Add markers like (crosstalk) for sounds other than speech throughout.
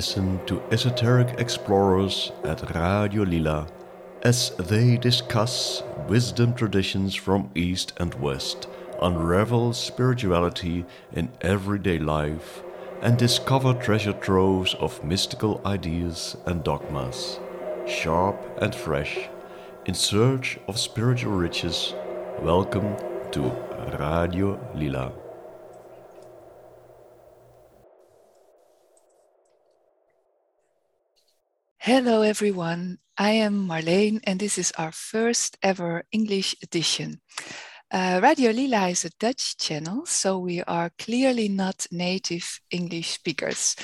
Listen to esoteric explorers at Radio Lila as they discuss wisdom traditions from East and West, unravel spirituality in everyday life, and discover treasure troves of mystical ideas and dogmas, sharp and fresh, in search of spiritual riches. Welcome to Radio Lila. Hello, everyone. I am Marleen, and this is our first ever English edition. Uh, Radio Lila is a Dutch channel, so we are clearly not native English speakers.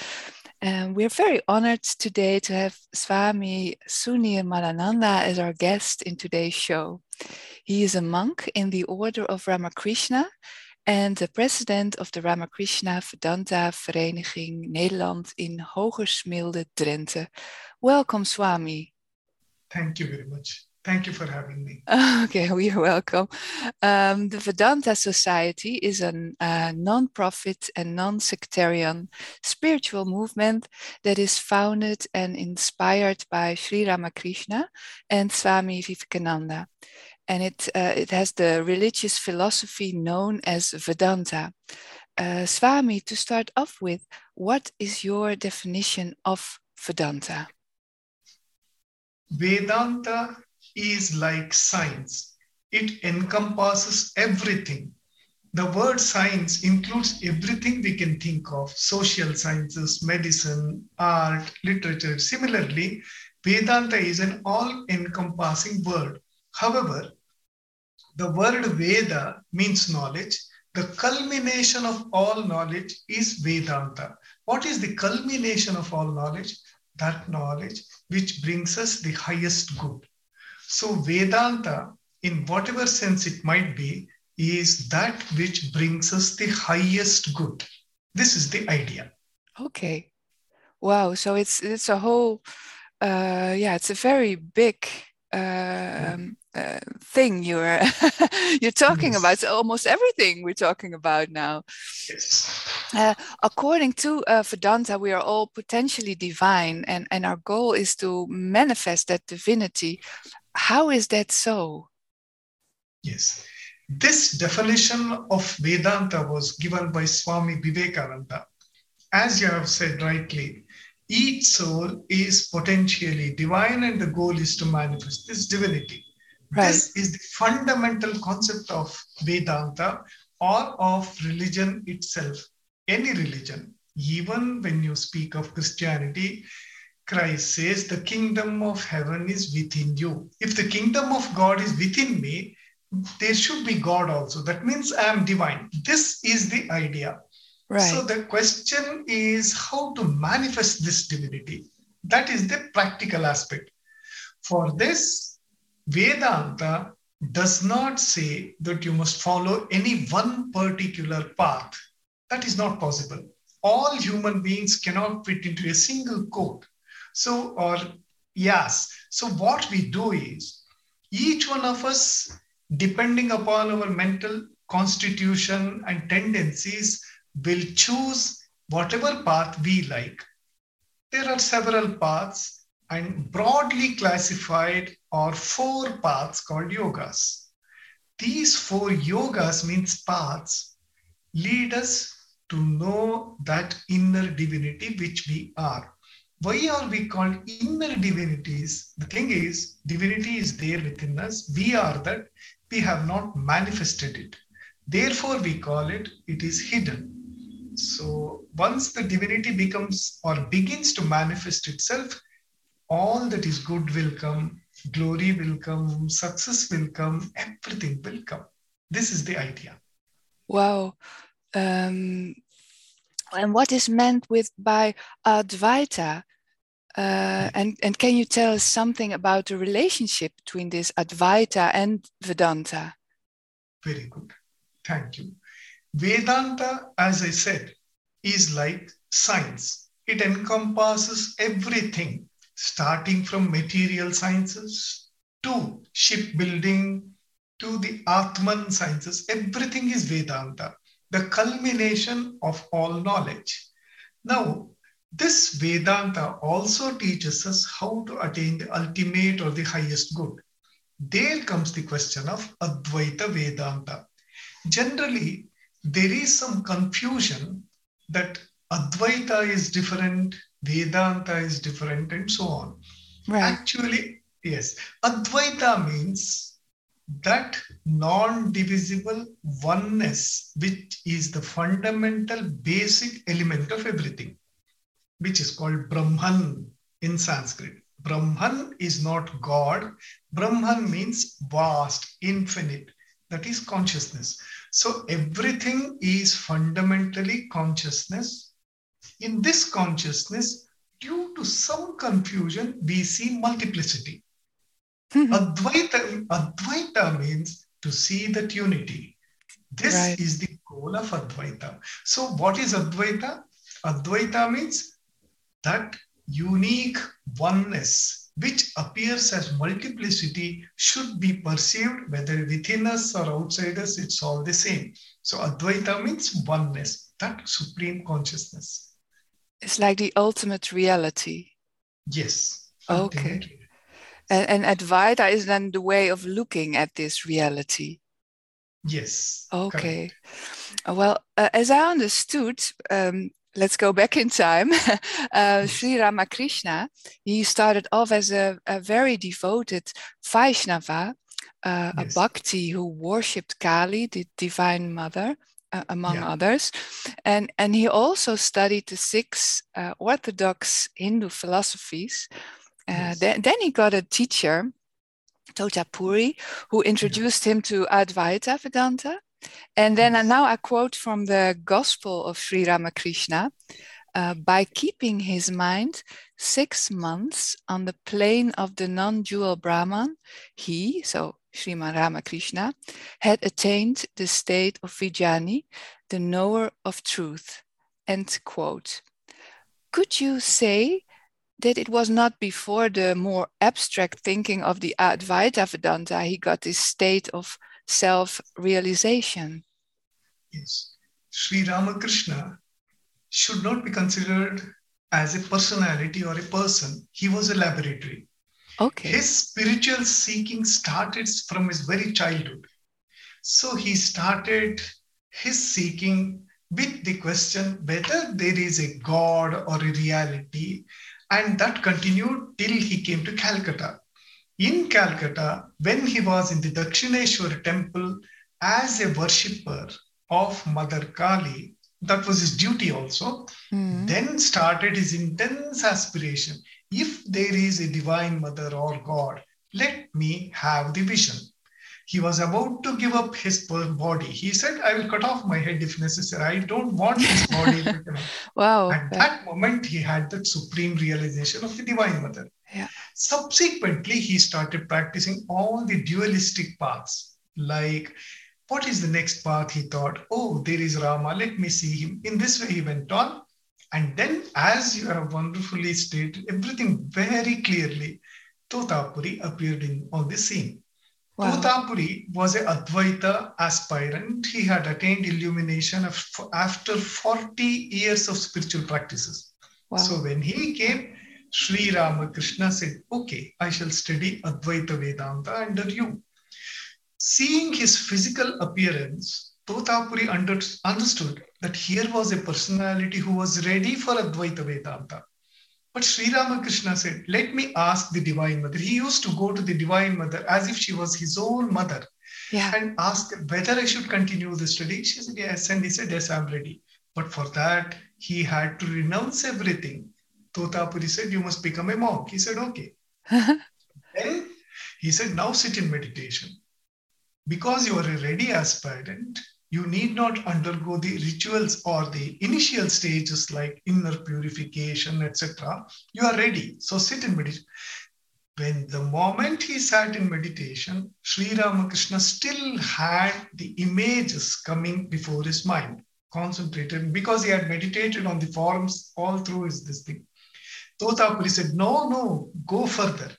And we're very honored today to have Swami Sunirmalananda as our guest in today's show. He is a monk in the Order of Ramakrishna and the president of the Ramakrishna Vedanta Vereniging Nederland in Hoogersmilde, Drenthe. Welcome, Swami. Thank you very much. Thank you for having me. (laughs) Okay, well, (laughs) you're welcome. Um, the Vedanta Society is a uh, non profit and non sectarian spiritual movement that is founded and inspired by Sri Ramakrishna and Swami Vivekananda. And it, uh, it has the religious philosophy known as Vedanta. Uh, Swami, to start off with, what is your definition of Vedanta? Vedanta is like science, it encompasses everything. The word science includes everything we can think of social sciences, medicine, art, literature. Similarly, Vedanta is an all encompassing word. However, the word Veda means knowledge. The culmination of all knowledge is Vedanta. What is the culmination of all knowledge? That knowledge which brings us the highest good. So, Vedanta, in whatever sense it might be, is that which brings us the highest good. This is the idea. Okay. Wow. So it's it's a whole, uh, yeah, it's a very big um, uh, thing you're (laughs) you're talking yes. about. It's almost everything we're talking about now. Yes. Uh, according to uh, Vedanta, we are all potentially divine, and and our goal is to manifest that divinity. How is that so? Yes. This definition of Vedanta was given by Swami Vivekananda. As you have said rightly, each soul is potentially divine, and the goal is to manifest this divinity. Right. This is the fundamental concept of Vedanta or of religion itself. Any religion, even when you speak of Christianity, Christ says, The kingdom of heaven is within you. If the kingdom of God is within me, there should be God also. That means I am divine. This is the idea. Right. So the question is how to manifest this divinity. That is the practical aspect. For this, Vedanta does not say that you must follow any one particular path. That is not possible. All human beings cannot fit into a single code. So, or yes. So, what we do is each one of us, depending upon our mental constitution and tendencies, will choose whatever path we like. There are several paths and broadly classified are four paths called yogas. These four yogas means paths lead us to know that inner divinity which we are. Why are we called inner divinities? The thing is, divinity is there within us. We are that. We have not manifested it. Therefore, we call it, it is hidden. So, once the divinity becomes or begins to manifest itself, all that is good will come, glory will come, success will come, everything will come. This is the idea. Wow. Um, and what is meant with by Advaita? Uh, and, and can you tell us something about the relationship between this Advaita and Vedanta? Very good. Thank you. Vedanta, as I said, is like science. It encompasses everything starting from material sciences to shipbuilding to the Atman sciences, everything is Vedanta, the culmination of all knowledge. Now, This Vedanta also teaches us how to attain the ultimate or the highest good. There comes the question of Advaita Vedanta. Generally, there is some confusion that Advaita is different, Vedanta is different, and so on. Right. Actually, yes, Advaita means that non divisible oneness, which is the fundamental basic element of everything, which is called Brahman in Sanskrit. Brahman is not God. Brahman means vast, infinite. That is consciousness. So everything is fundamentally consciousness. In this consciousness, due to some confusion, we see multiplicity. (laughs) Advaita, Advaita means to see that unity. This right. is the goal of Advaita. So, what is Advaita? Advaita means that unique oneness, which appears as multiplicity, should be perceived whether within us or outside us, it's all the same. So, Advaita means oneness, that supreme consciousness. It's like the ultimate reality. Yes. Okay. And, and Advaita is then the way of looking at this reality. Yes. Okay. Correct. Well, uh, as I understood, um, let's go back in time. (laughs) uh, Sri Ramakrishna, he started off as a, a very devoted Vaishnava, uh, yes. a bhakti who worshipped Kali, the divine mother, uh, among yeah. others. And, and he also studied the six uh, orthodox Hindu philosophies uh, yes. then, then he got a teacher, Totapuri, who introduced him to Advaita Vedanta. And then yes. now I quote from the Gospel of Sri Ramakrishna uh, by keeping his mind six months on the plane of the non dual Brahman, he, so Sriman Ramakrishna, had attained the state of Vijnani, the knower of truth. End quote. Could you say that it was not before the more abstract thinking of the Advaita Vedanta he got this state of self realization. Yes. Sri Ramakrishna should not be considered as a personality or a person. He was a laboratory. Okay. His spiritual seeking started from his very childhood. So he started his seeking with the question whether there is a God or a reality and that continued till he came to Calcutta. In Calcutta, when he was in the Dakshineshwar temple as a worshipper of Mother Kali, that was his duty also, mm. then started his intense aspiration. If there is a divine mother or God, let me have the vision. He was about to give up his body. He said, I will cut off my head if necessary. I don't want his body. (laughs) wow. At that moment, he had that supreme realization of the Divine Mother. Subsequently, he started practicing all the dualistic paths. Like, what is the next path? He thought, oh, there is Rama. Let me see him. In this way, he went on. And then, as you have wonderfully stated, everything very clearly, Totapuri appeared in on the scene. Wow. Totapuri was an Advaita aspirant. He had attained illumination after 40 years of spiritual practices. Wow. So when he came, Sri Ramakrishna said, Okay, I shall study Advaita Vedanta under you. Seeing his physical appearance, Totapuri under, understood that here was a personality who was ready for Advaita Vedanta. But Sri Ramakrishna said, Let me ask the Divine Mother. He used to go to the Divine Mother as if she was his own mother yeah. and ask whether I should continue the study. She said, Yes. And he said, Yes, I'm ready. But for that, he had to renounce everything. Totapuri said, You must become a monk. He said, Okay. (laughs) then he said, Now sit in meditation. Because you are a ready aspirant, you need not undergo the rituals or the initial stages like inner purification, etc. You are ready. So sit in meditation. When the moment he sat in meditation, Sri Ramakrishna still had the images coming before his mind, concentrated because he had meditated on the forms all through his this thing. Totapuri said, No, no, go further.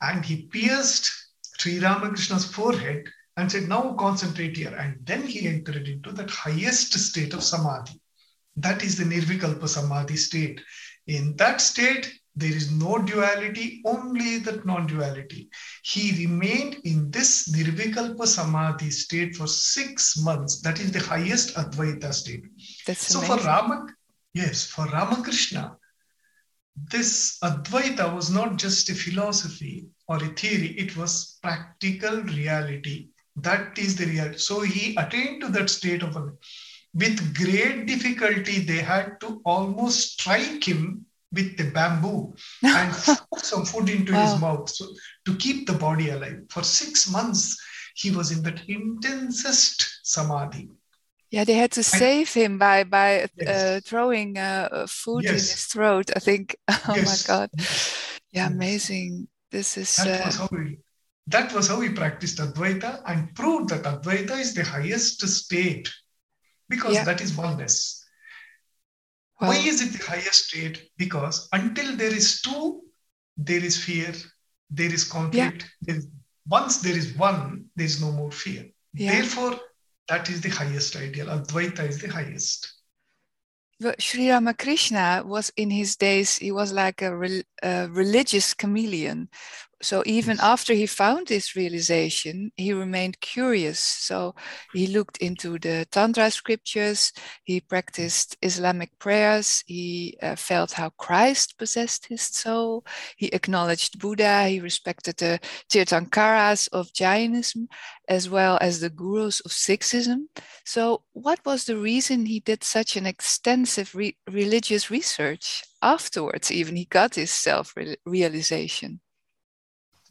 And he pierced Sri Ramakrishna's forehead and said, Now concentrate here. And then he entered into that highest state of samadhi. That is the Nirvikalpa Samadhi state. In that state, there is no duality, only that non duality. He remained in this Nirvikalpa Samadhi state for six months. That is the highest Advaita state. That's so amazing. for Rama, yes, for Ramakrishna, this Advaita was not just a philosophy or a theory, it was practical reality. That is the reality. So he attained to that state of with great difficulty, they had to almost strike him with the bamboo (laughs) and put some food into wow. his mouth so, to keep the body alive. For six months, he was in that intensest samadhi. Yeah, they had to save him by by yes. uh, throwing uh, food yes. in his throat. I think. (laughs) Oh yes. my God! Yeah, amazing. This is. That, uh, was how we, that was how we practiced Advaita and proved that Advaita is the highest state because yeah. that is oneness. Wow. Why is it the highest state? Because until there is two, there is fear, there is conflict. Yeah. There is, once there is one, there is no more fear. Yeah. Therefore, that is the highest ideal. Advaita is the highest. But Sri Ramakrishna was in his days, he was like a, re, a religious chameleon so even after he found this realization he remained curious. So he looked into the tantra scriptures he practiced islamic prayers he uh, felt how christ possessed his soul he acknowledged buddha he respected the tirthankaras of jainism as well as the gurus of sikhism. So what was the reason he did such an extensive re- religious research afterwards even he got his self-realization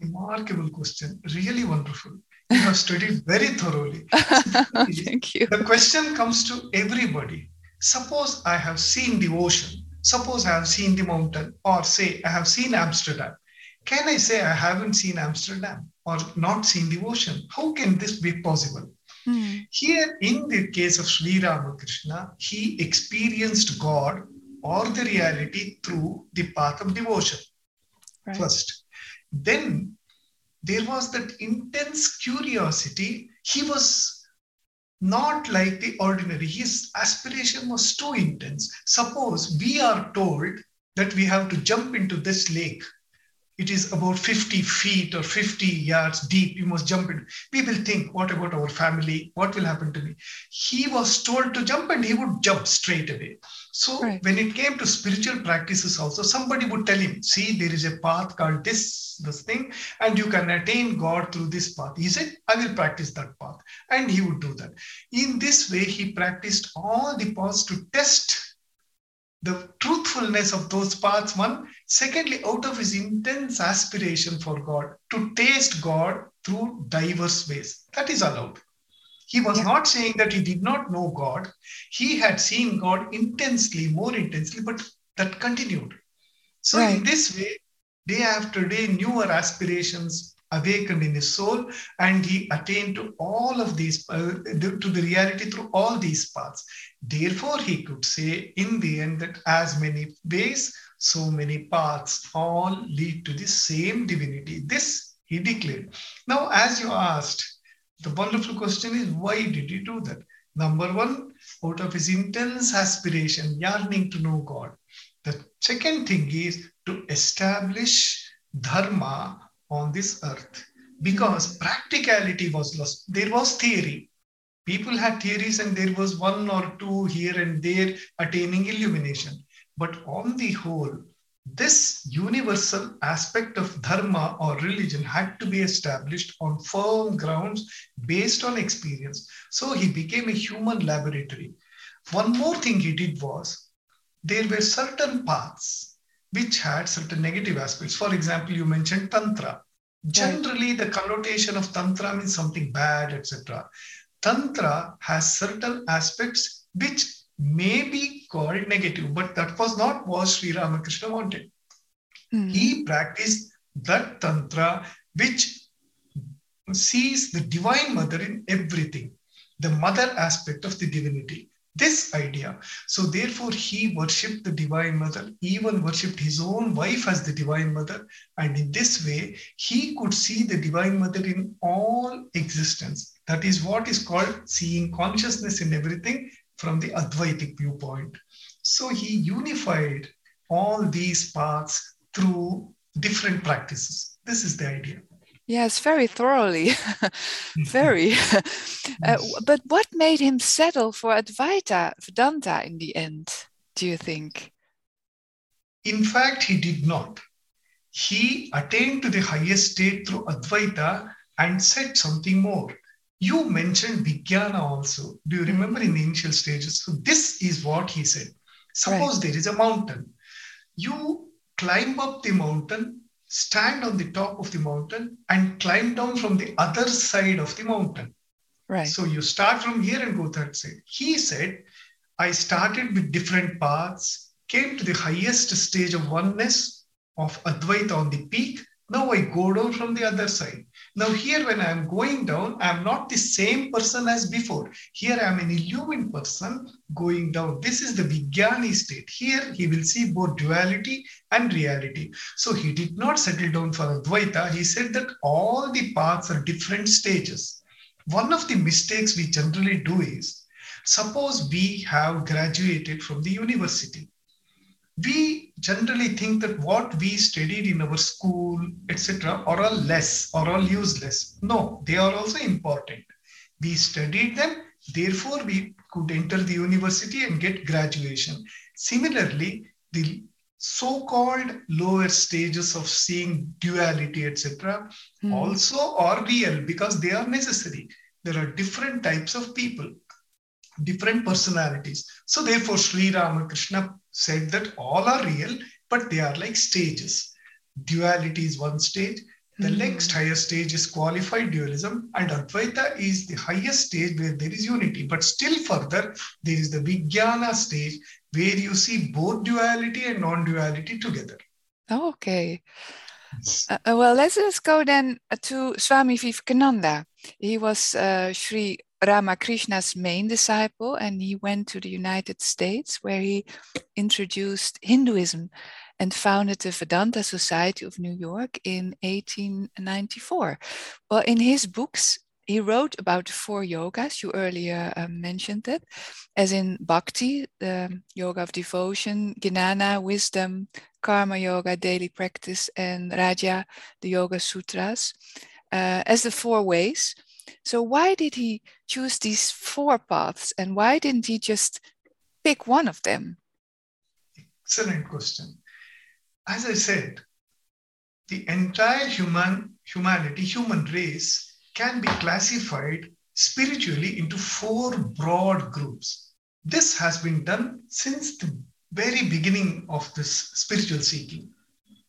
remarkable question. Really wonderful. You have studied very thoroughly. (laughs) Thank you. The question comes to everybody. Suppose I have seen the ocean. Suppose I have seen the mountain, or say I have seen Amsterdam. Can I say I haven't seen Amsterdam or not seen the ocean? How can this be possible? Hmm. Here, in the case of Sri Ramakrishna, he experienced God or the reality through the path of devotion. Right. First, then there was that intense curiosity. He was not like the ordinary. His aspiration was too intense. Suppose we are told that we have to jump into this lake it is about 50 feet or 50 yards deep. You must jump in. We will think, what about our family? What will happen to me? He was told to jump and he would jump straight away. So right. when it came to spiritual practices also, somebody would tell him, see, there is a path called this, this thing, and you can attain God through this path. He said, I will practice that path. And he would do that. In this way, he practiced all the paths to test the truthfulness of those paths, one. Secondly, out of his intense aspiration for God, to taste God through diverse ways. That is allowed. He was yeah. not saying that he did not know God. He had seen God intensely, more intensely, but that continued. So, right. in this way, day after day, newer aspirations awakened in his soul, and he attained to all of these, uh, to the reality through all these paths. Therefore, he could say in the end that as many ways, so many paths all lead to the same divinity. This he declared. Now, as you asked, the wonderful question is why did he do that? Number one, out of his intense aspiration, yearning to know God. The second thing is to establish dharma on this earth because hmm. practicality was lost. There was theory. People had theories, and there was one or two here and there attaining illumination. But on the whole, this universal aspect of dharma or religion had to be established on firm grounds based on experience. So he became a human laboratory. One more thing he did was there were certain paths which had certain negative aspects. For example, you mentioned Tantra. Generally, the connotation of Tantra means something bad, etc. Tantra has certain aspects which may be called negative, but that was not what Sri Ramakrishna wanted. Mm-hmm. He practiced that Tantra which sees the Divine Mother in everything, the mother aspect of the divinity this idea. So, therefore, he worshipped the Divine Mother, even worshipped his own wife as the Divine Mother. And in this way, he could see the Divine Mother in all existence. That is what is called seeing consciousness in everything from the Advaitic viewpoint. So, he unified all these paths through different practices. This is the idea. Yes, very thoroughly. (laughs) very. (laughs) (laughs) uh, but what made him settle for Advaita Vedanta in the end, do you think? In fact, he did not. He attained to the highest state through Advaita and said something more. You mentioned Vijnana also. Do you remember in the initial stages? So, this is what he said. Suppose right. there is a mountain. You climb up the mountain stand on the top of the mountain and climb down from the other side of the mountain. Right. So you start from here and go that side. He said, I started with different paths, came to the highest stage of oneness of Advaita on the peak, now I go down from the other side. Now, here, when I'm going down, I'm not the same person as before. Here, I'm an illumined person going down. This is the Vijnani state. Here, he will see both duality and reality. So, he did not settle down for Advaita. He said that all the paths are different stages. One of the mistakes we generally do is suppose we have graduated from the university we generally think that what we studied in our school, etc., are all less or all useless. No, they are also important. We studied them, therefore, we could enter the university and get graduation. Similarly, the so-called lower stages of seeing duality, etc., mm. also are real because they are necessary. There are different types of people, different personalities. So therefore, Sri Ramakrishna said that all are real, but they are like stages. Duality is one stage. The mm-hmm. next higher stage is qualified dualism, and Advaita is the highest stage where there is unity. But still further, there is the Vijnana stage where you see both duality and non duality together. okay. Uh, uh, well, let's just go then to Swami Vivekananda. He was uh, Sri Ramakrishna's main disciple, and he went to the United States where he introduced Hinduism and founded the Vedanta Society of New York in 1894. Well, in his books, he wrote about the four yogas, you earlier uh, mentioned it, as in Bhakti, the yoga of devotion, Jnana, wisdom, Karma Yoga, daily practice, and Raja, the Yoga Sutras, uh, as the four ways so, why did he choose these four paths and why didn't he just pick one of them? Excellent question. As I said, the entire human humanity, human race, can be classified spiritually into four broad groups. This has been done since the very beginning of this spiritual seeking.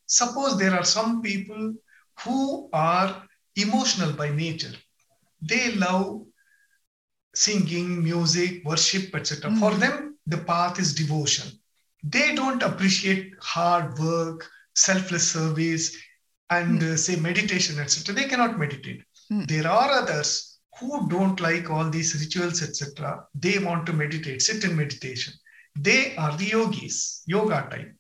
Suppose there are some people who are emotional by nature they love singing, music, worship, etc. Mm. For them, the path is devotion. They don't appreciate hard work, selfless service, and mm. uh, say meditation, etc. They cannot meditate. Mm. There are others who don't like all these rituals, etc. They want to meditate, sit in meditation. They are the yogis, yoga type.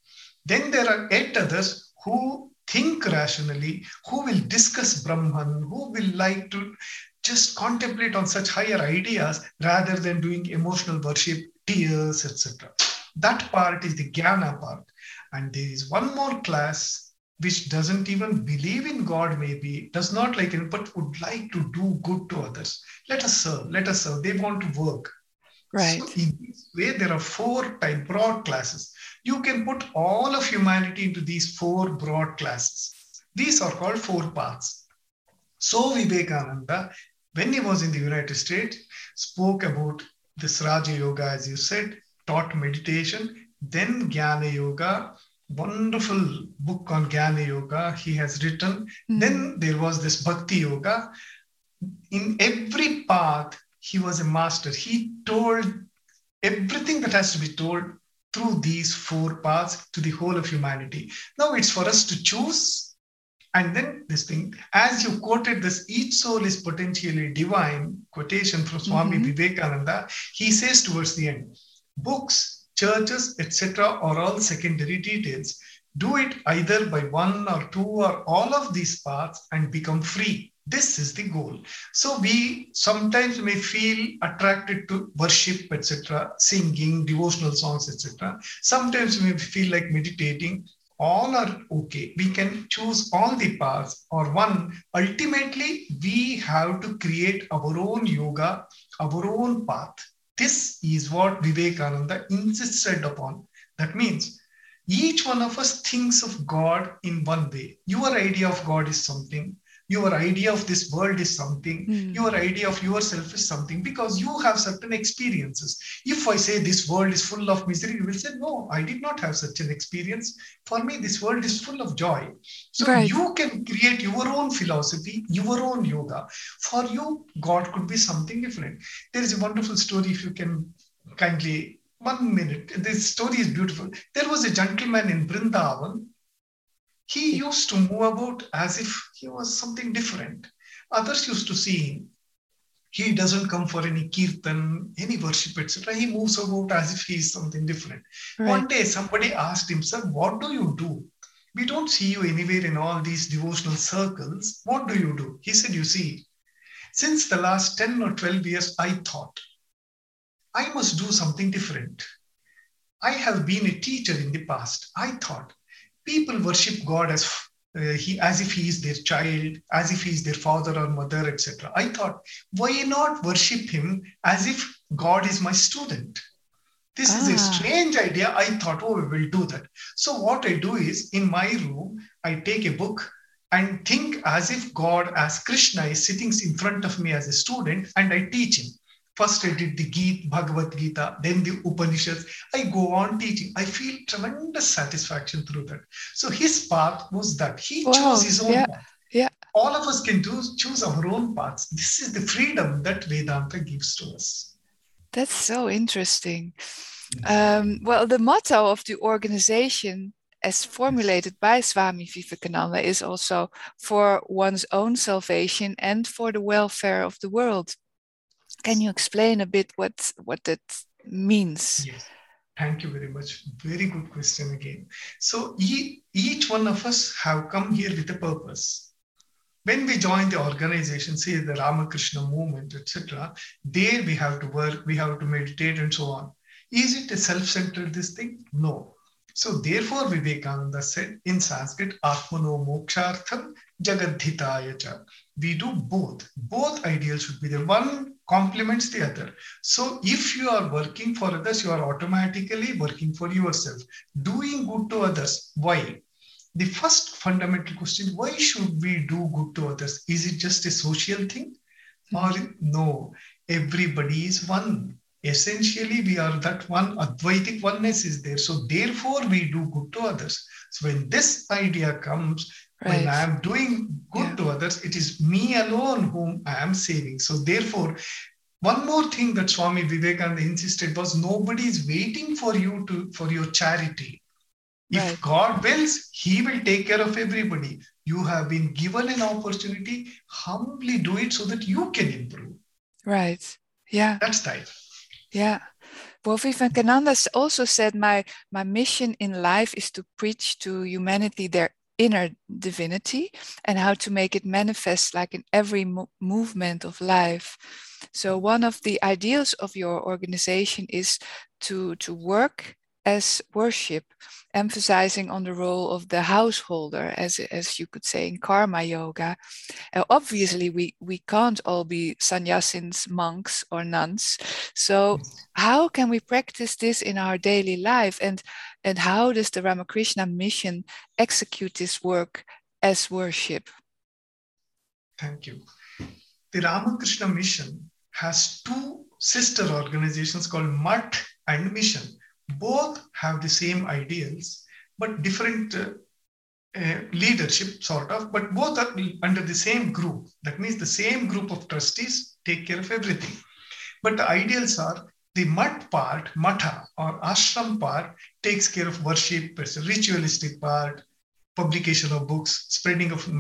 Then there are eight others who think rationally, who will discuss Brahman, who will like to just contemplate on such higher ideas rather than doing emotional worship, tears, etc. That part is the jnana part. And there is one more class which doesn't even believe in God, maybe, does not like it, but would like to do good to others. Let us serve, let us serve. They want to work. Right. So in this way, there are four type broad classes. You can put all of humanity into these four broad classes. These are called four paths. So Vivekananda when he was in the United States, spoke about this Raja Yoga, as you said, taught meditation, then Jnana Yoga, wonderful book on Jnana Yoga he has written. Mm. Then there was this Bhakti Yoga. In every path, he was a master. He told everything that has to be told through these four paths to the whole of humanity. Now it's for us to choose and then this thing, as you quoted this, each soul is potentially divine, quotation from Swami mm-hmm. Vivekananda, he says towards the end, books, churches, etc., are all secondary details. Do it either by one or two or all of these paths and become free. This is the goal. So we sometimes may feel attracted to worship, etc., singing, devotional songs, etc. Sometimes we feel like meditating. All are okay. We can choose all the paths or one. Ultimately, we have to create our own yoga, our own path. This is what Vivekananda insisted upon. That means each one of us thinks of God in one way. Your idea of God is something your idea of this world is something mm. your idea of yourself is something because you have certain experiences. If i say this world is full of misery you will say no i did not have such an experience. For me this world is full of joy. So right. you can create your own philosophy your own yoga. For you god could be something different. There is a wonderful story if you can kindly one minute. This story is beautiful. There was a gentleman in brindavan he used to move about as if he was something different. Others used to see him. He doesn't come for any kirtan, any worship, etc. He moves about as if he is something different. Right. One day, somebody asked him, Sir, what do you do? We don't see you anywhere in all these devotional circles. What do you do? He said, You see, since the last 10 or 12 years, I thought I must do something different. I have been a teacher in the past. I thought people worship God as uh, he as if he is their child, as if he is their father or mother, etc. I thought, why not worship him as if God is my student? This ah. is a ah. strange idea. I thought, oh, we will do that. So what I do is in my room, I take a book and think as if God, as Krishna, is sitting in front of me as a student, and I teach him. First, I did the Gita, Bhagavad Gita, then the Upanishads. I go on teaching. I feel tremendous satisfaction through that. So his path was that he wow. chose his own yeah. path. Yeah. All of us can do, choose our own paths. This is the freedom that Vedanta gives to us. That's so interesting. Um, well, the motto of the organization, as formulated by Swami Vivekananda, is also for one's own salvation and for the welfare of the world. Can you explain a bit what what that means? Yes. Thank you very much. Very good question again. So each one of us have come here with a purpose. When we join the organization, say the Ramakrishna movement, etc., there we have to work, we have to meditate, and so on. Is it a self-centered this thing? No. So therefore, Vivekananda said in Sanskrit, Atmano mokshartham jagadhitaya. We do both. Both ideals should be there. One complements the other. So if you are working for others, you are automatically working for yourself. Doing good to others. Why? The first fundamental question, why should we do good to others? Is it just a social thing? Or no, everybody is one essentially we are that one advaitic oneness is there so therefore we do good to others so when this idea comes right. when i am doing good yeah. to others it is me alone whom i am saving. So therefore one more thing that swami vivekananda insisted was nobody is waiting for you to for your charity. If god wills he will take care of everybody. You have been given an opportunity humbly do it so that you can improve. Right. Yeah. That's right yeah. Well, Vivekananda also said, my, my mission in life is to preach to humanity their inner divinity and how to make it manifest like in every mo- movement of life. So one of the ideals of your organization is to, to work as worship, emphasizing on the role of the householder, as, as you could say in karma yoga. Uh, obviously, we, we can't all be sannyasins, monks, or nuns. So, how can we practice this in our daily life? And, and how does the Ramakrishna mission execute this work as worship? Thank you. The Ramakrishna mission has two sister organizations called Math and Mission both have the same ideals, but different uh, uh, leadership, sort of, but both are under the same group. That means the same group of trustees take care of everything. But the ideals are the math part, matha or ashram part, takes care of worship, it's a ritualistic part, publication of books, spreading of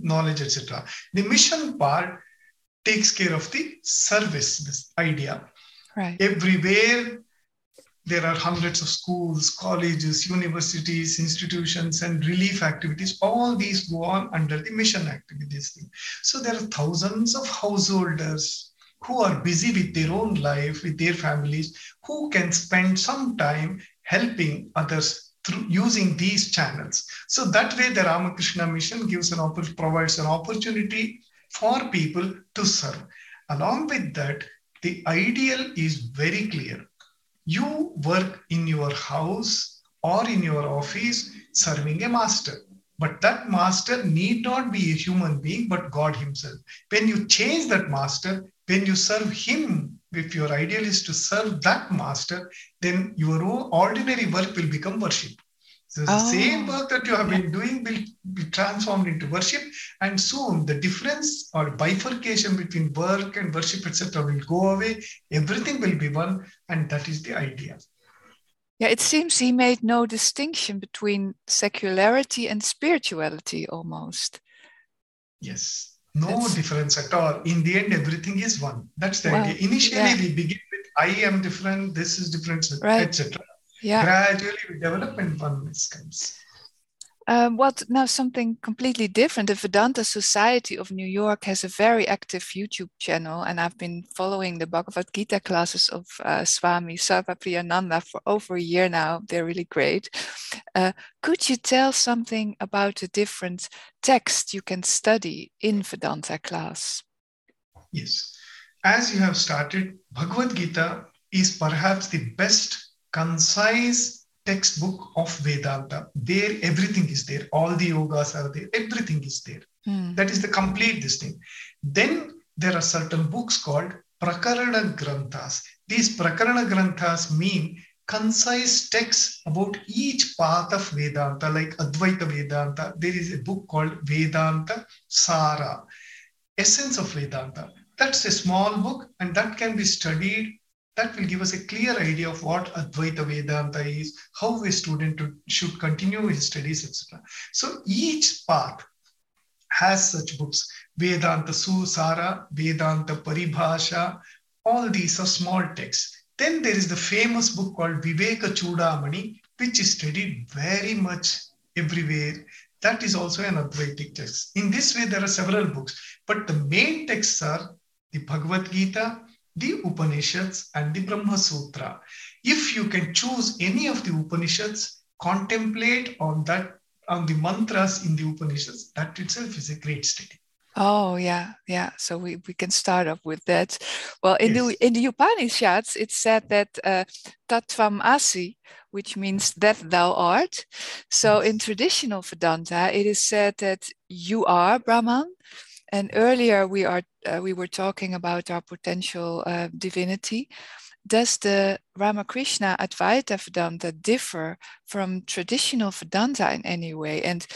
knowledge, etc. The mission part takes care of the service, this idea. Right. Everywhere there are hundreds of schools, colleges, universities, institutions, and relief activities. All these go on under the mission activities. Thing. So there are thousands of householders who are busy with their own life, with their families, who can spend some time helping others through using these channels. So that way, the Ramakrishna Mission gives an provides an opportunity for people to serve. Along with that, the ideal is very clear. You work in your house or in your office serving a master. But that master need not be a human being, but God Himself. When you change that master, when you serve Him, if your ideal is to serve that master, then your ordinary work will become worship. So the oh. same work that you have been doing will be transformed into worship, and soon the difference or bifurcation between work and worship, etc., will go away. Everything will be one, and that is the idea. Yeah, it seems he made no distinction between secularity and spirituality almost. Yes, no That's... difference at all. In the end, everything is one. That's the idea. Initially, yeah. we begin with I am different, this is different, right. etc yeah. gradually we develop and oneness comes. Um, well, now something completely different. The Vedanta Society of New York has a very active YouTube channel, and I've been following the Bhagavad Gita classes of uh, Swami Sarvapriyananda for over a year now. They're really great. Uh, could you tell something about the different texts you can study in Vedanta class? Yes. As you have started, Bhagavad Gita is perhaps the best concise textbook of Vedanta. There, everything is there. All the yogas are there. Everything is there. Mm. That is the complete this thing. Then there are certain books called Prakarana Granthas. These Prakarana Granthas mean concise texts about each path of Vedanta, like Advaita Vedanta. There is a book called Vedanta Sara, Essence of Vedanta. That's a small book and that can be studied that will give us a clear idea of what Advaita Vedanta is, how a student should continue his studies, etc. So each path has such books. Vedanta Susara, Vedanta Paribhasha, all these are small texts. Then there is the famous book called Viveka Chudamani, which is studied very much everywhere. That is also an Advaitic text. In this way, there are several books, but the main texts are the Bhagavad Gita, the Upanishads and the Brahma Sutra. If you can choose any of the Upanishads, contemplate on that on the mantras in the Upanishads. That itself is a great study. Oh yeah, yeah. So we, we can start off with that. Well, in yes. the in the Upanishads, it said that uh, Tattvam Asi, which means that thou art. So yes. in traditional Vedanta, it is said that you are Brahman, and earlier we are uh, we were talking about our potential uh, divinity. Does the Ramakrishna Advaita Vedanta differ from traditional Vedanta in any way? And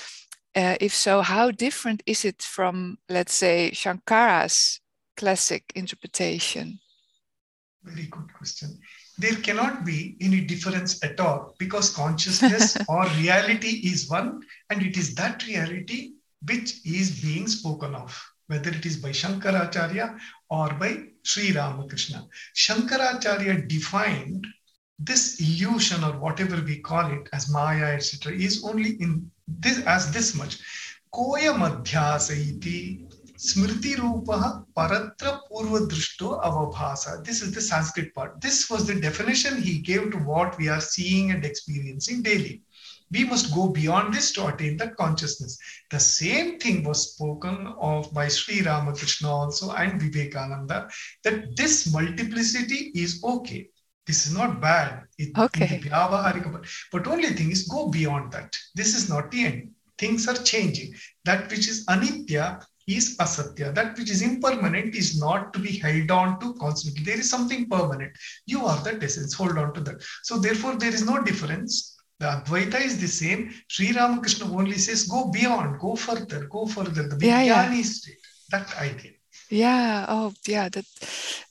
uh, if so, how different is it from, let's say, Shankara's classic interpretation? Very good question. There cannot be any difference at all because consciousness (laughs) or reality is one, and it is that reality which is being spoken of, whether it is by Shankaracharya or by Sri Ramakrishna. Shankaracharya defined this illusion or whatever we call it as Maya, etc., is only in this as this much. Koya madhyasa iti smriti rupaha paratra purva drishto avabhasa. This is the Sanskrit part. This was the definition he gave to what we are seeing and experiencing daily we must go beyond this to attain that consciousness. The same thing was spoken of by Sri Ramakrishna also and Vivekananda that this multiplicity is okay. This is not bad. It, okay. But only thing is go beyond that. This is not the end. Things are changing. That which is anitya is asatya. That which is impermanent is not to be held on to constantly. There is something permanent. You are that essence. Hold on to that. So therefore, there is no difference the Advaita is the same. Sri Ramakrishna only says, go beyond, go further, go further. The yeah, yeah. state, that idea. Yeah, oh yeah, that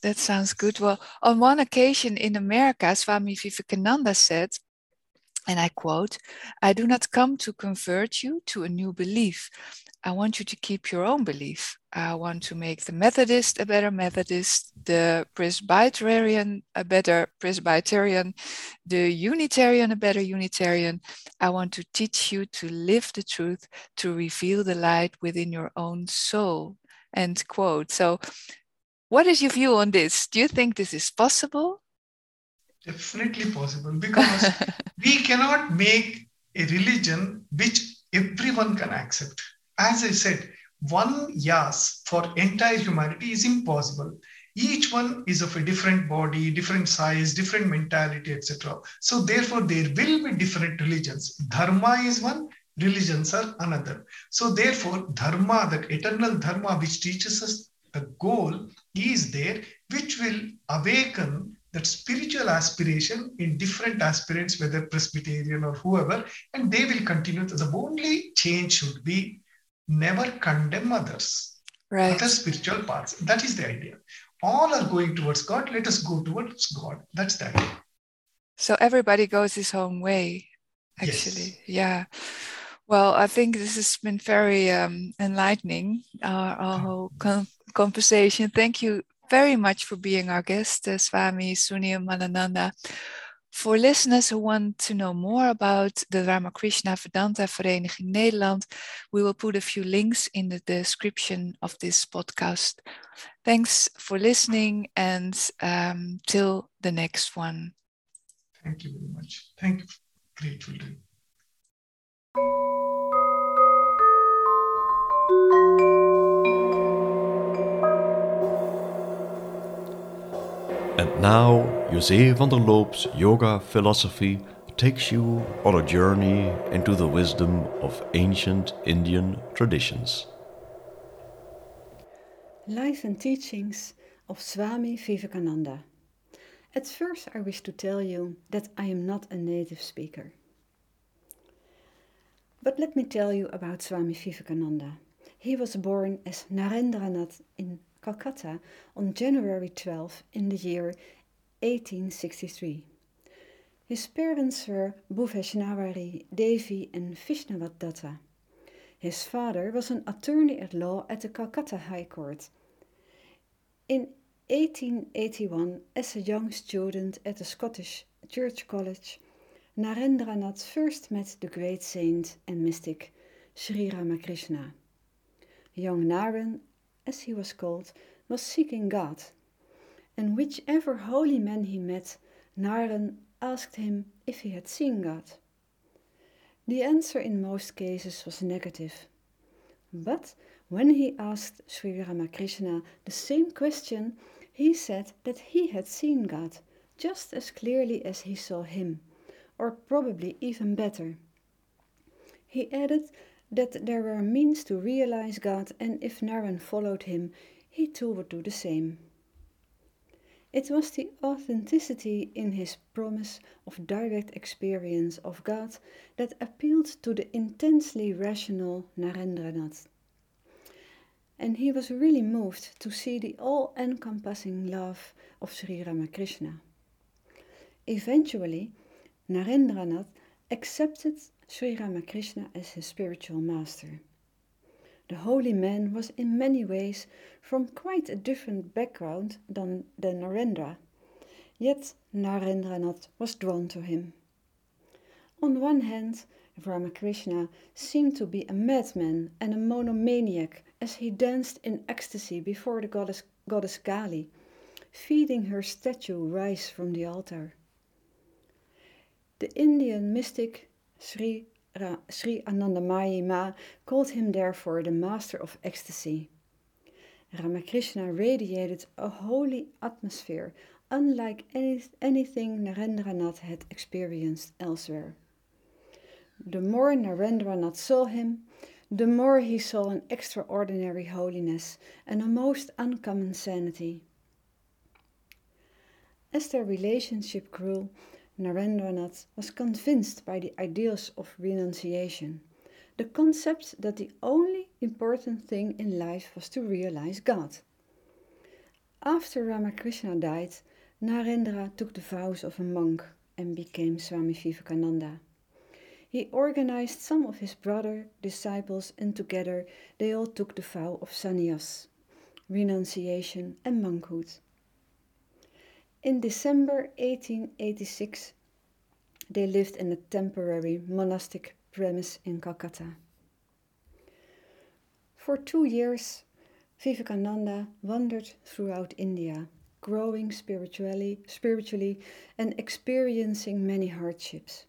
that sounds good. Well, on one occasion in America, Swami Vivekananda said And I quote, I do not come to convert you to a new belief. I want you to keep your own belief. I want to make the Methodist a better Methodist, the Presbyterian a better Presbyterian, the Unitarian a better Unitarian. I want to teach you to live the truth, to reveal the light within your own soul. End quote. So, what is your view on this? Do you think this is possible? Definitely possible because (laughs) we cannot make a religion which everyone can accept. As I said, one yas for entire humanity is impossible. Each one is of a different body, different size, different mentality, etc. So therefore, there will be different religions. Dharma is one, religions are another. So therefore, dharma, that eternal dharma which teaches us the goal is there, which will awaken that spiritual aspiration in different aspirants, whether Presbyterian or whoever, and they will continue. The only change should be never condemn others, right. other spiritual paths. That is the idea. All are going towards God. Let us go towards God. That's the idea. So everybody goes his own way, actually. Yes. Yeah. Well, I think this has been very um, enlightening, our, our whole con- conversation. Thank you very much for being our guest, uh, Swami Sunirmalananda. For listeners who want to know more about the Ramakrishna Vedanta Vereniging Nederland, we will put a few links in the description of this podcast. Thanks for listening and um, till the next one. Thank you very much. Thank you. Grateful to you. And now, José van der Loop's yoga philosophy takes you on a journey into the wisdom of ancient Indian traditions. Life and teachings of Swami Vivekananda. At first, I wish to tell you that I am not a native speaker. But let me tell you about Swami Vivekananda. He was born as Narendranath in Calcutta on January 12 in the year 1863. His parents were Bhuvaneshwari Devi and Vishwanath Datta. His father was an attorney at law at the Calcutta High Court. In 1881, as a young student at the Scottish Church College, Narendranath first met the great saint and mystic Sri Ramakrishna. Young Naren as he was called, was seeking God. And whichever holy man he met, Naren asked him if he had seen God. The answer in most cases was negative. But when he asked Sri Ramakrishna the same question, he said that he had seen God just as clearly as he saw him, or probably even better. He added that there were means to realize God, and if Naren followed him, he too would do the same. It was the authenticity in his promise of direct experience of God that appealed to the intensely rational Narendranath. And he was really moved to see the all encompassing love of Sri Ramakrishna. Eventually, Narendranath accepted Sri Ramakrishna as his spiritual master. The holy man was in many ways from quite a different background than, than Narendra, yet Narendranath was drawn to him. On one hand, Ramakrishna seemed to be a madman and a monomaniac as he danced in ecstasy before the goddess, goddess Kali, feeding her statue rice from the altar. The Indian mystic Sri, Sri Anandamayi Ma called him therefore the master of ecstasy. Ramakrishna radiated a holy atmosphere unlike any, anything Narendranath had experienced elsewhere. The more Narendranath saw him, the more he saw an extraordinary holiness and a most uncommon sanity. As their relationship grew, Narendranath was convinced by the ideals of renunciation, the concept that the only important thing in life was to realize God. After Ramakrishna died, Narendra took the vows of a monk and became Swami Vivekananda. he organized some of his brother disciples and together they all took the vow of sannyas, renunciation and monkhood. In December 1886, they lived in a temporary monastic premise in Calcutta. For two years, Vivekananda wandered throughout India, growing spiritually, spiritually and experiencing many hardships.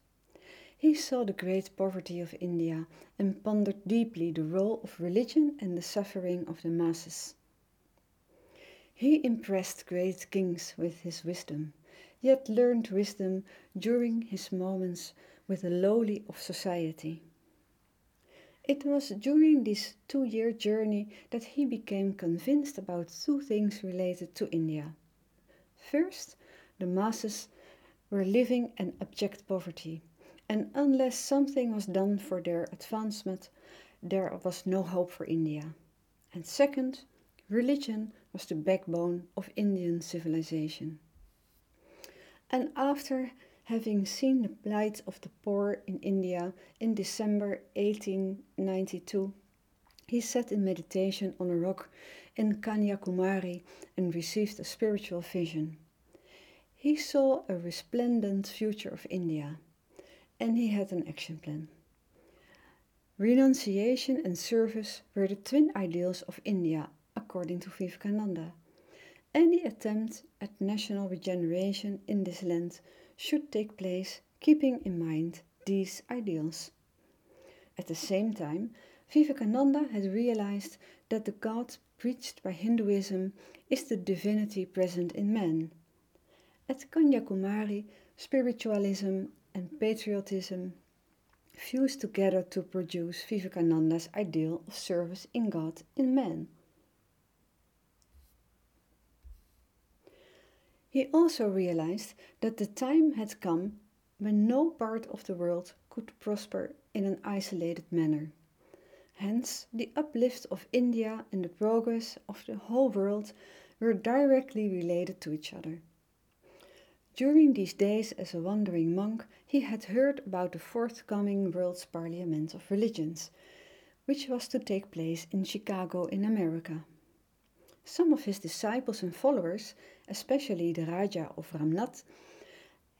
He saw the great poverty of India and pondered deeply the role of religion and the suffering of the masses. He impressed great kings with his wisdom, yet learned wisdom during his moments with the lowly of society. It was during this two year journey that he became convinced about two things related to India. First, the masses were living in abject poverty, and unless something was done for their advancement, there was no hope for India. And second, religion was the backbone of Indian civilization. And after having seen the plight of the poor in India in December 1892, he sat in meditation on a rock in Kanyakumari and received a spiritual vision. He saw a resplendent future of India, and he had an action plan. Renunciation and service were the twin ideals of India according to Vivekananda. Any attempt at national regeneration in this land should take place keeping in mind these ideals. At the same time, Vivekananda had realized that the God preached by Hinduism is the divinity present in man. At Kanyakumari, spiritualism and patriotism fused together to produce Vivekananda's ideal of service in God in man. He also realized that the time had come when no part of the world could prosper in an isolated manner. Hence, the uplift of India and the progress of the whole world were directly related to each other. During these days as a wandering monk, he had heard about the forthcoming World's Parliament of Religions, which was to take place in Chicago in America. Some of his disciples and followers, especially the Raja of Ramnad,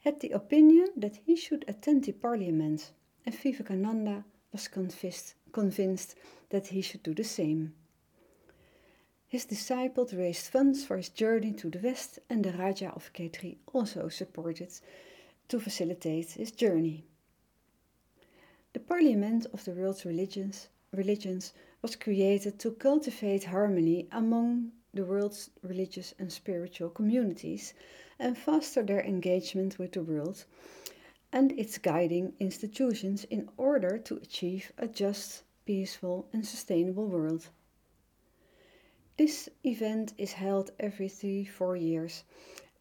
had the opinion that he should attend the parliament, and Vivekananda was convinced that he should do the same. His disciples raised funds for his journey to the west, and the Raja of Khetri also supported to facilitate his journey. The Parliament of the World's Religions, religions was created to cultivate harmony among the world's religious and spiritual communities and foster their engagement with the world and its guiding institutions in order to achieve a just, peaceful, and sustainable world. This event is held every three, four years,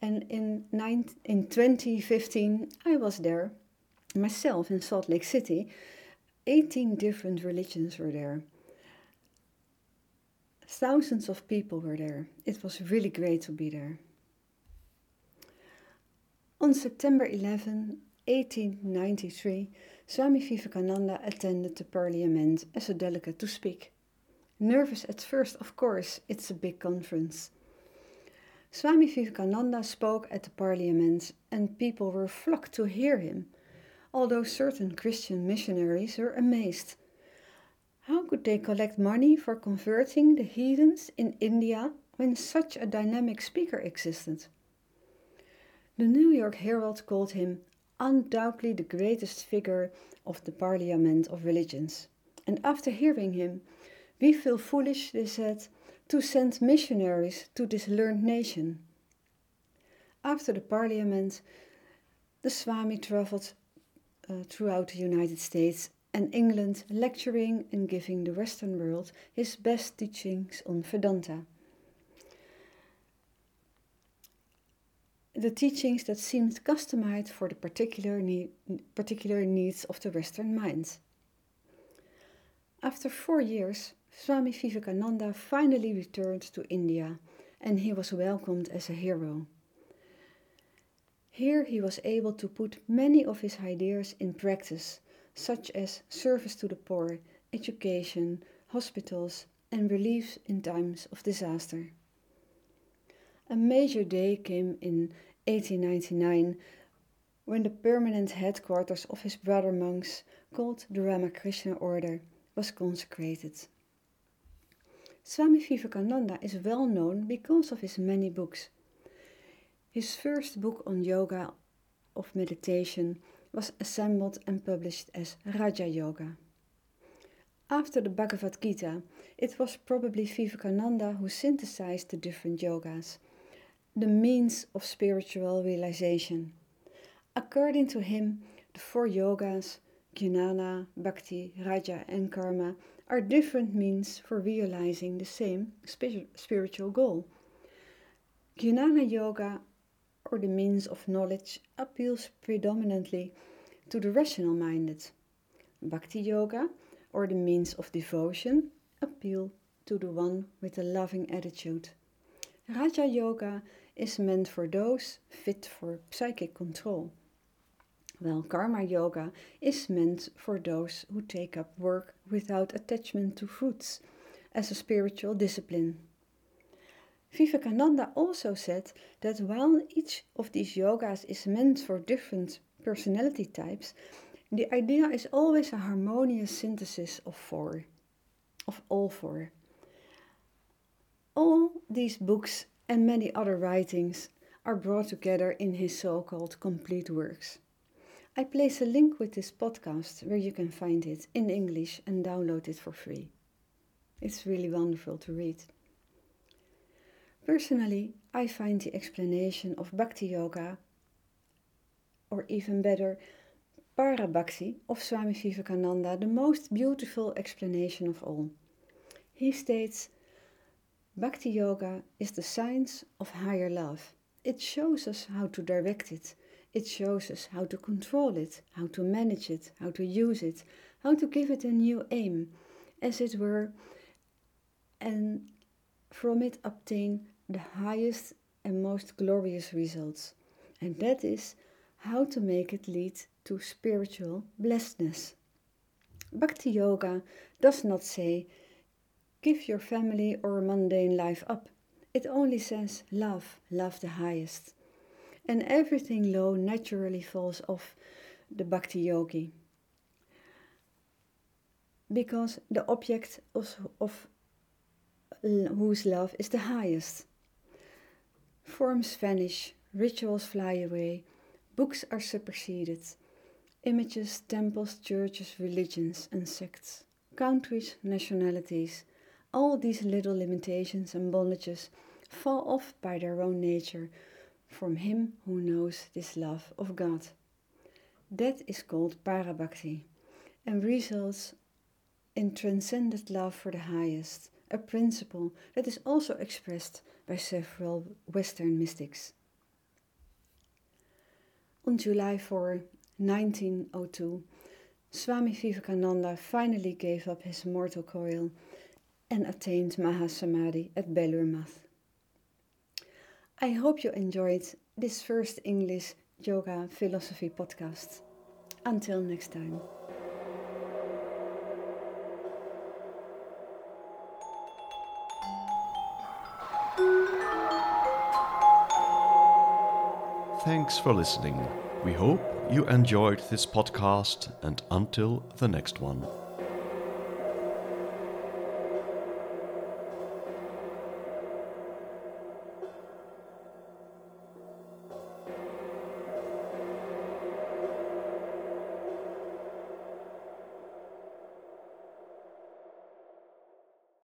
and in, in 2015 I was there myself in Salt Lake City. 18 different religions were there Thousands of people were there. It was really great to be there. On September 11, 1893, Swami Vivekananda attended the parliament as a delegate to speak. Nervous at first, of course, it's a big conference. Swami Vivekananda spoke at the parliament and people were flocked to hear him, although certain Christian missionaries were amazed. How could they collect money for converting the heathens in India when such a dynamic speaker existed? The New York Herald called him undoubtedly the greatest figure of the Parliament of Religions. And after hearing him, we feel foolish, they said, to send missionaries to this learned nation. After the Parliament, the Swami traveled uh, throughout the United States and England lecturing and giving the Western world his best teachings on Vedanta. The teachings that seemed customized for the particular, particular needs of the Western mind. After four years, Swami Vivekananda finally returned to India and he was welcomed as a hero. Here he was able to put many of his ideas in practice such as service to the poor, education, hospitals, and relief in times of disaster. A major day came in 1899 when the permanent headquarters of his brother monks, called the Ramakrishna Order, was consecrated. Swami Vivekananda is well known because of his many books. His first book on yoga of meditation was assembled and published as Raja Yoga. After the Bhagavad Gita, it was probably Vivekananda who synthesized the different yogas the means of spiritual realization. According to him, the four yogas, Jnana, Bhakti, Raja, and Karma, are different means for realizing the same spiritual goal. Jnana Yoga, or the means of knowledge, appeals predominantly to the rational minded. Bhakti Yoga, or the means of devotion, appeal to the one with a loving attitude. Raja Yoga is meant for those fit for psychic control, while Karma Yoga is meant for those who take up work without attachment to fruits as a spiritual discipline. Vivekananda also said that while each of these yogas is meant for different personality types, the idea is always a harmonious synthesis of four, of all four. All these books and many other writings are brought together in his so called complete works. I place a link with this podcast where you can find it in English and download it for free. It's really wonderful to read. Personally, I find the explanation of Bhakti Yoga, or even better, Parabhakti of Swami Vivekananda, the most beautiful explanation of all. He states Bhakti Yoga is the science of higher love. It shows us how to direct it. It shows us how to control it, how to manage it, how to use it, how to give it a new aim, as it were, and from it obtain the highest and most glorious results. And that is how to make it lead to spiritual blessedness. Bhakti Yoga does not say Give your family or mundane life up. It only says love, love the highest. And everything low naturally falls off the bhakti yogi. Because the object of, of whose love is the highest. Forms vanish, rituals fly away, books are superseded, images, temples, churches, religions, and sects, countries, nationalities, all these little limitations and bondages fall off by their own nature from him who knows this love of God. That is called parabhakti and results in transcendent love for the highest, a principle that is also expressed by several Western mystics. On July 4, 1902, Swami Vivekananda finally gave up his mortal coil and attained Mahasamadhi at Belur Math. I hope you enjoyed this first English yoga philosophy podcast. Until next time. Thanks for listening. We hope you enjoyed this podcast and until the next one.